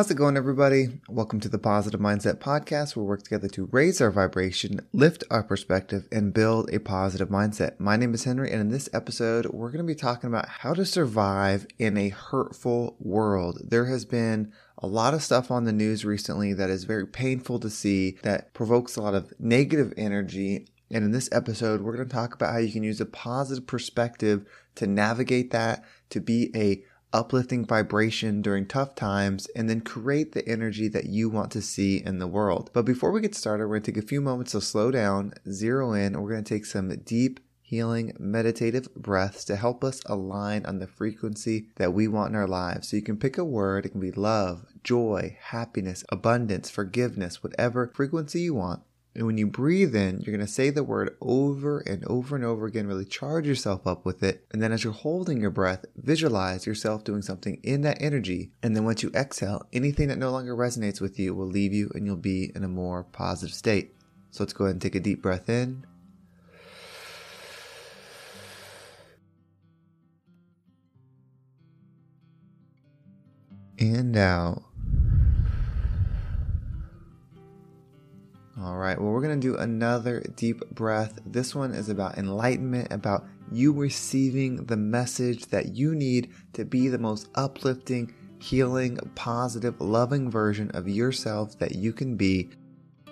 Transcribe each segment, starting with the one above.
How's it going, everybody? Welcome to the Positive Mindset Podcast, where we work together to raise our vibration, lift our perspective, and build a positive mindset. My name is Henry, and in this episode, we're going to be talking about how to survive in a hurtful world. There has been a lot of stuff on the news recently that is very painful to see, that provokes a lot of negative energy. And in this episode, we're going to talk about how you can use a positive perspective to navigate that, to be a uplifting vibration during tough times, and then create the energy that you want to see in the world. But before we get started, we're going to take a few moments to slow down, zero in, and we're going to take some deep, healing, meditative breaths to help us align on the frequency that we want in our lives. So you can pick a word, it can be love, joy, happiness, abundance, forgiveness, whatever frequency you want. And when you breathe in, you're going to say the word over and over and over again, really charge yourself up with it. And then as you're holding your breath, visualize yourself doing something in that energy. And then once you exhale, anything that no longer resonates with you will leave you and you'll be in a more positive state. So let's go ahead and take a deep breath in. And out. All right, well, we're going to do another deep breath. This one is about enlightenment, about you receiving the message that you need to be the most uplifting, healing, positive, loving version of yourself that you can be.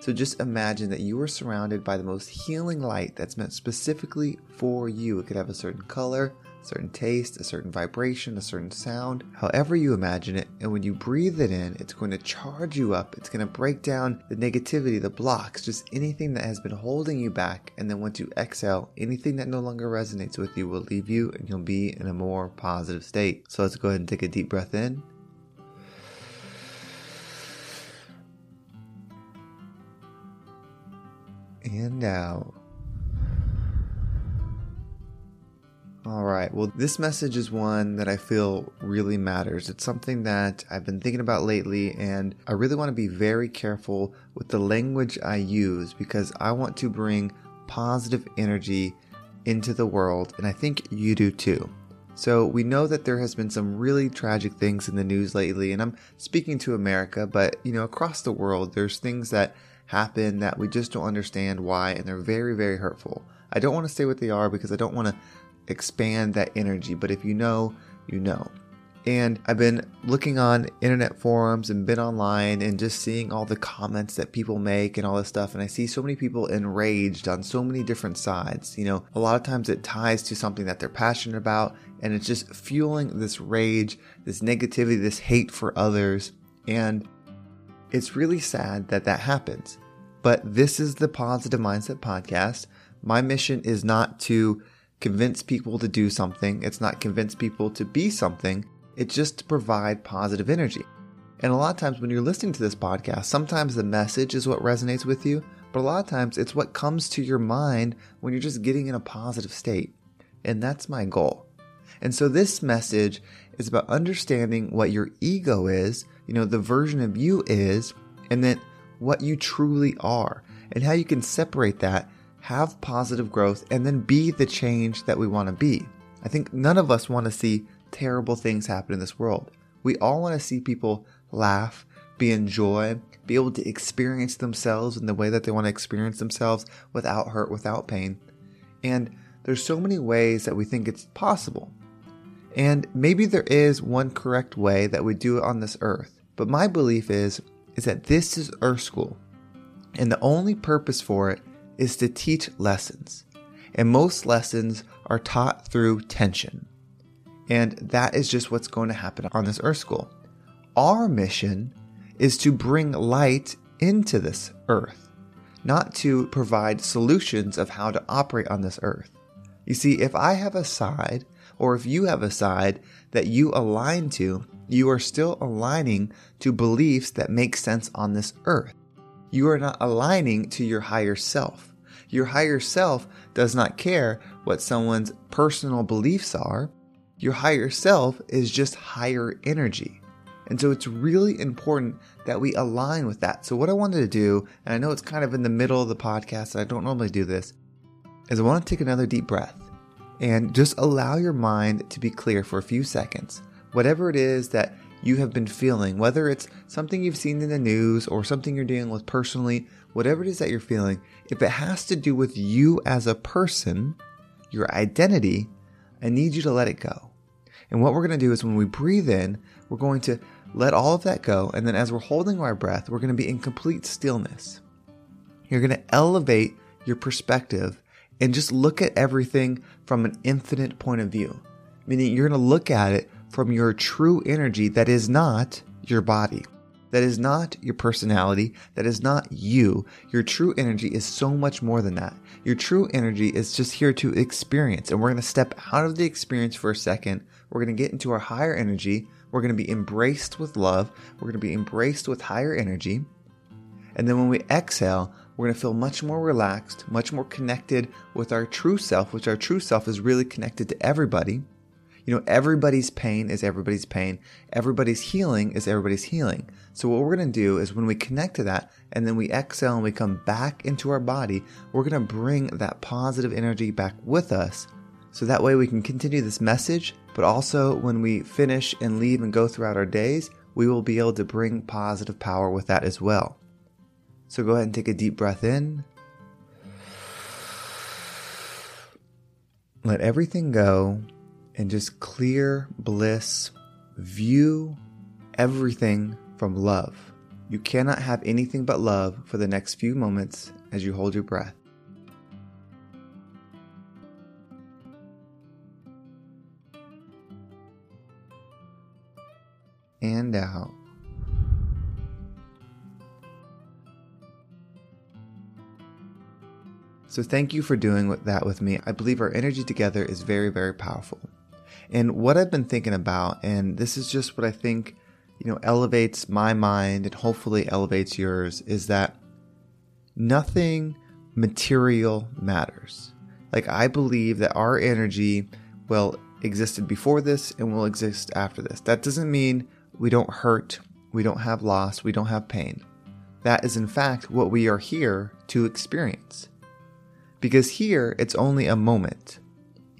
So just imagine that you are surrounded by the most healing light that's meant specifically for you. It could have a certain color, certain taste, a certain vibration, a certain sound, however you imagine it. And when you breathe it in, it's going to charge you up. It's going to break down the negativity, the blocks, just anything that has been holding you back. And then once you exhale, anything that no longer resonates with you will leave you and you'll be in a more positive state. So let's go ahead and take a deep breath in. And out. All right. Well, this message is one that I feel really matters. It's something that I've been thinking about lately, and I really want to be very careful with the language I use because I want to bring positive energy into the world, and I think you do too. So, we know that there has been some really tragic things in the news lately, and I'm speaking to America, but you know, across the world, there's things that happen that we just don't understand why, and they're very, very hurtful. I don't want to say what they are because I don't want to expand that energy. But if you know, you know. And I've been looking on internet forums and been online and just seeing all the comments that people make and all this stuff. And I see so many people enraged on so many different sides. You know, a lot of times it ties to something that they're passionate about and it's just fueling this rage, this negativity, this hate for others. And it's really sad that that happens. But this is the Positive Mindset Podcast. My mission is not to convince people to do something. It's not convince people to be something. It's just to provide positive energy. And a lot of times when you're listening to this podcast, sometimes the message is what resonates with you, but a lot of times it's what comes to your mind when you're just getting in a positive state. And that's my goal. And so this message is about understanding what your ego is, you know, the version of you is, and then what you truly are, and how you can separate that have positive growth, and then be the change that we want to be. I think none of us want to see terrible things happen in this world. We all want to see people laugh, be in joy, be able to experience themselves in the way that they want to experience themselves without hurt, without pain. And there's so many ways that we think it's possible. And maybe there is one correct way that we do it on this earth. But my belief is is that this is earth school. And the only purpose for it is to teach lessons. And most lessons are taught through tension. And that is just what's going to happen on this earth school. Our mission is to bring light into this earth, not to provide solutions of how to operate on this earth. You see, if I have a side, or if you have a side that you align to, you are still aligning to beliefs that make sense on this earth. You are not aligning to your higher self. Your higher self does not care what someone's personal beliefs are. Your higher self is just higher energy. And so it's really important that we align with that. So, what I wanted to do, and I know it's kind of in the middle of the podcast, and I don't normally do this, is I want to take another deep breath and just allow your mind to be clear for a few seconds. Whatever it is that you have been feeling, whether it's something you've seen in the news or something you're dealing with personally, whatever it is that you're feeling, if it has to do with you as a person, your identity, I need you to let it go. And what we're going to do is when we breathe in, we're going to let all of that go. And then as we're holding our breath, we're going to be in complete stillness. You're going to elevate your perspective and just look at everything from an infinite point of view. Meaning you're going to look at it from your true energy that is not your body. That is not your personality. That is not you. Your true energy is so much more than that. Your true energy is just here to experience. And we're going to step out of the experience for a second. We're going to get into our higher energy. We're going to be embraced with love. We're going to be embraced with higher energy. And then when we exhale, we're going to feel much more relaxed, much more connected with our true self, which our true self is really connected to everybody. You know, everybody's pain is everybody's pain. Everybody's healing is everybody's healing. So what we're going to do is when we connect to that and then we exhale and we come back into our body, we're going to bring that positive energy back with us. So that way we can continue this message, but also when we finish and leave and go throughout our days, we will be able to bring positive power with that as well. So go ahead and take a deep breath in. Let everything go and just clear bliss. View everything from love. You cannot have anything but love for the next few moments as you hold your breath. And out. So thank you for doing that with me. I believe our energy together is very, very powerful. And what I've been thinking about, and this is just what I think, you know, elevates my mind and hopefully elevates yours, is that nothing material matters. Like I believe that our energy, well, existed before this and will exist after this. That doesn't mean we don't hurt, we don't have loss, we don't have pain. That is in fact what we are here to experience. Because here, it's only a moment.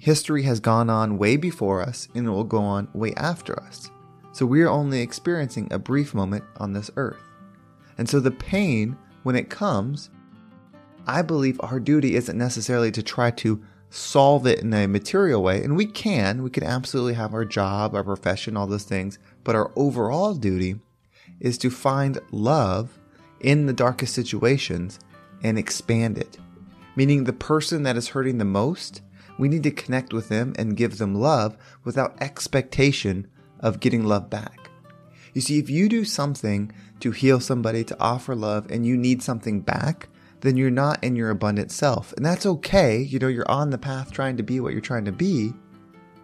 History has gone on way before us and it will go on way after us. So we are only experiencing a brief moment on this earth. And so the pain, when it comes, I believe our duty isn't necessarily to try to solve it in a material way. And we can, we can absolutely have our job, our profession, all those things. But our overall duty is to find love in the darkest situations and expand it meaning the person that is hurting the most, we need to connect with them and give them love without expectation of getting love back. You see, if you do something to heal somebody, to offer love, and you need something back, then you're not in your abundant self. And that's okay. You know, you're on the path trying to be what you're trying to be.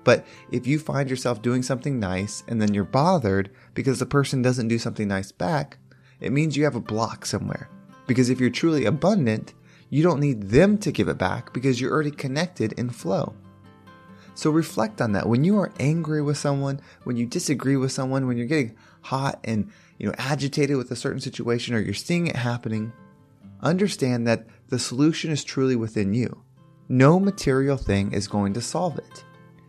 But if you find yourself doing something nice and then you're bothered because the person doesn't do something nice back, it means you have a block somewhere. Because if you're truly abundant, you don't need them to give it back because you're already connected in flow. So reflect on that. When you are angry with someone, when you disagree with someone, when you're getting hot and you know agitated with a certain situation or you're seeing it happening, understand that the solution is truly within you. No material thing is going to solve it.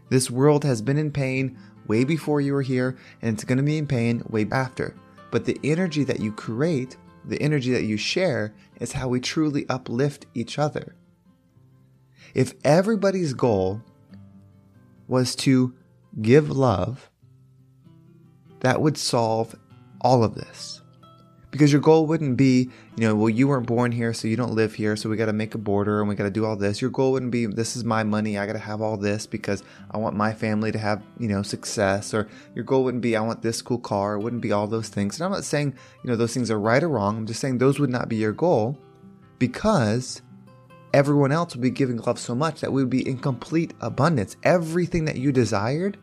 This world has been in pain way before you were here and it's going to be in pain way after. But the energy that you create the energy that you share is how we truly uplift each other. If everybody's goal was to give love, that would solve all of this because your goal wouldn't be, you know, well, you weren't born here, so you don't live here, so we got to make a border and we got to do all this. Your goal wouldn't be, this is my money, I got to have all this because I want my family to have, you know, success. Or your goal wouldn't be, I want this cool car. It wouldn't be all those things. And I'm not saying, you know, those things are right or wrong. I'm just saying those would not be your goal because everyone else would be giving love so much that we would be in complete abundance. Everything that you desired,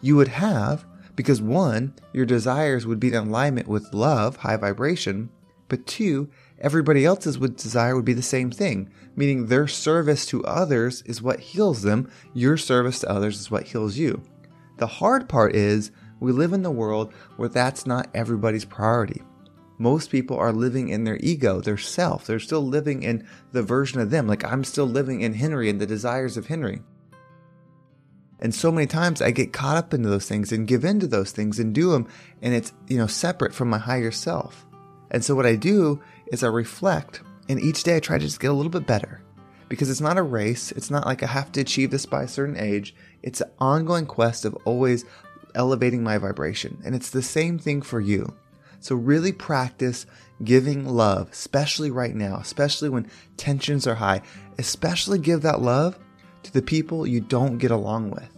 you would have because one, your desires would be in alignment with love, high vibration, but two, everybody else's would desire would be the same thing, meaning their service to others is what heals them, your service to others is what heals you. The hard part is we live in the world where that's not everybody's priority. Most people are living in their ego, their self. They're still living in the version of them. Like I'm still living in Henry and the desires of Henry. And so many times I get caught up into those things and give in to those things and do them, and it's, you know, separate from my higher self. And so what I do is I reflect, and each day I try to just get a little bit better. Because it's not a race, it's not like I have to achieve this by a certain age. It's an ongoing quest of always elevating my vibration. And it's the same thing for you. So really practice giving love, especially right now, especially when tensions are high. Especially give that love to the people you don't get along with.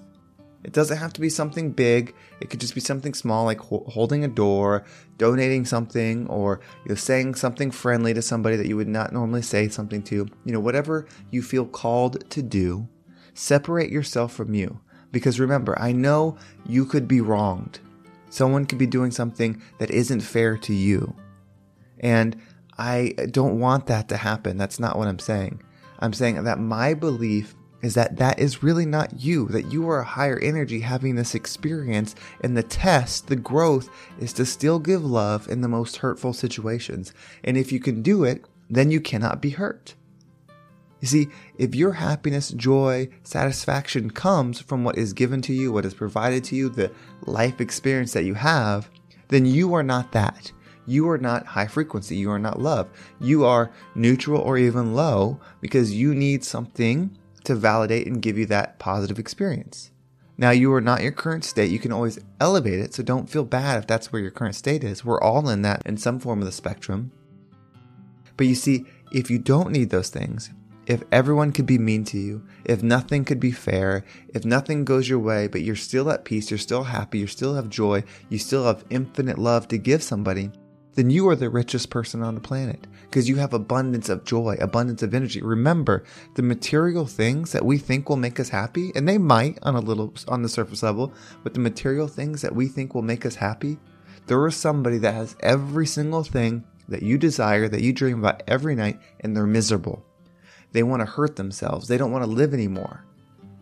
It doesn't have to be something big. It could just be something small, like ho- holding a door, donating something, or you know, saying something friendly to somebody that you would not normally say something to. You know, whatever you feel called to do, separate yourself from you. Because remember, I know you could be wronged. Someone could be doing something that isn't fair to you. And I don't want that to happen. That's not what I'm saying. I'm saying that my belief is that that is really not you, that you are a higher energy having this experience, and the test, the growth, is to still give love in the most hurtful situations. And if you can do it, then you cannot be hurt. You see, if your happiness, joy, satisfaction comes from what is given to you, what is provided to you, the life experience that you have, then you are not that. You are not high frequency. You are not love. You are neutral or even low because you need something to validate and give you that positive experience. Now, you are not your current state. You can always elevate it, so don't feel bad if that's where your current state is. We're all in that in some form of the spectrum. But you see, if you don't need those things, if everyone could be mean to you, if nothing could be fair, if nothing goes your way, but you're still at peace, you're still happy, you still have joy, you still have infinite love to give somebody, then you are the richest person on the planet because you have abundance of joy, abundance of energy. Remember, the material things that we think will make us happy, and they might on a little on the surface level, but the material things that we think will make us happy, there is somebody that has every single thing that you desire, that you dream about every night, and they're miserable. They want to hurt themselves. They don't want to live anymore.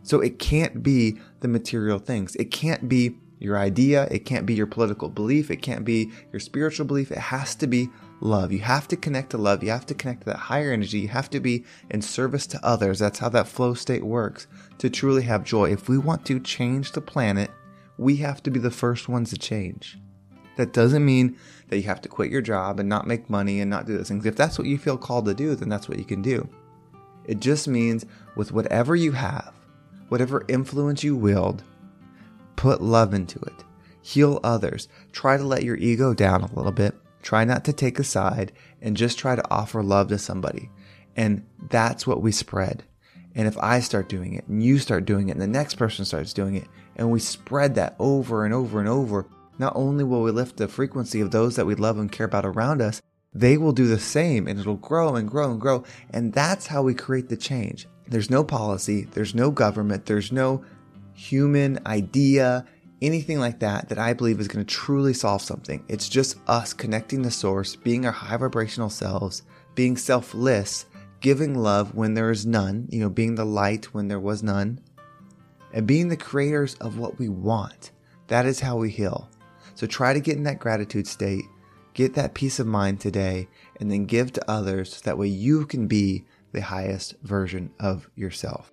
So it can't be the material things. It can't be your idea. It can't be your political belief. It can't be your spiritual belief. It has to be love. You have to connect to love. You have to connect to that higher energy. You have to be in service to others. That's how that flow state works to truly have joy. If we want to change the planet, we have to be the first ones to change. That doesn't mean that you have to quit your job and not make money and not do those things. If that's what you feel called to do, then that's what you can do. It just means with whatever you have, whatever influence you wield, Put love into it. Heal others. Try to let your ego down a little bit. Try not to take a side and just try to offer love to somebody. And that's what we spread. And if I start doing it and you start doing it and the next person starts doing it and we spread that over and over and over, not only will we lift the frequency of those that we love and care about around us, they will do the same and it'll grow and grow and grow. And that's how we create the change. There's no policy, there's no government, there's no human idea, anything like that, that I believe is going to truly solve something. It's just us connecting the source, being our high vibrational selves, being selfless, giving love when there is none, you know, being the light when there was none, and being the creators of what we want. That is how we heal. So try to get in that gratitude state, get that peace of mind today, and then give to others so that way you can be the highest version of yourself.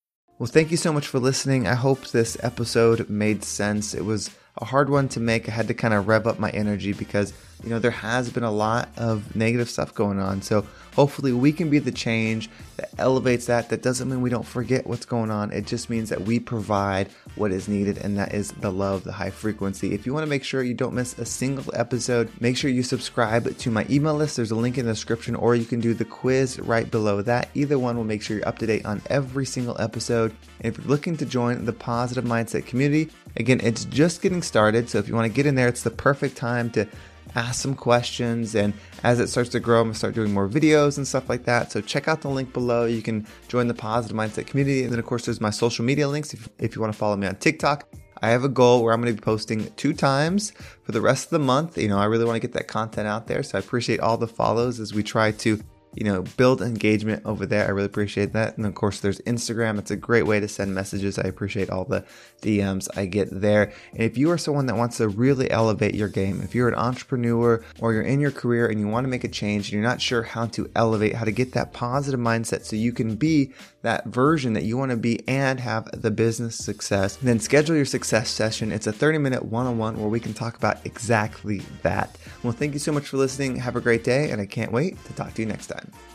Well, thank you so much for listening. I hope this episode made sense. It was a hard one to make. I had to kind of rev up my energy because you know, there has been a lot of negative stuff going on. So hopefully we can be the change that elevates that. That doesn't mean we don't forget what's going on. It just means that we provide what is needed, and that is the love, the high frequency. If you want to make sure you don't miss a single episode, make sure you subscribe to my email list. There's a link in the description, or you can do the quiz right below that. Either one will make sure you're up to date on every single episode. And if you're looking to join the Positive Mindset community, again, it's just getting started. So if you want to get in there, it's the perfect time to ask some questions. And as it starts to grow, I'm gonna start doing more videos and stuff like that. So check out the link below. You can join the Positive Mindset community. And then, of course, there's my social media links if, if you wanna follow me on TikTok. I have a goal where I'm going to be posting two times for the rest of the month. You know, I really want to get that content out there. So I appreciate all the follows as we try to you know, build engagement over there. I really appreciate that. And of course, there's Instagram. It's a great way to send messages. I appreciate all the DMs I get there. And if you are someone that wants to really elevate your game, if you're an entrepreneur or you're in your career and you want to make a change and you're not sure how to elevate, how to get that positive mindset so you can be that version that you want to be and have the business success, then schedule your success session. It's a 30 minute one on one where we can talk about exactly that. Well, thank you so much for listening. Have a great day, and I can't wait to talk to you next time.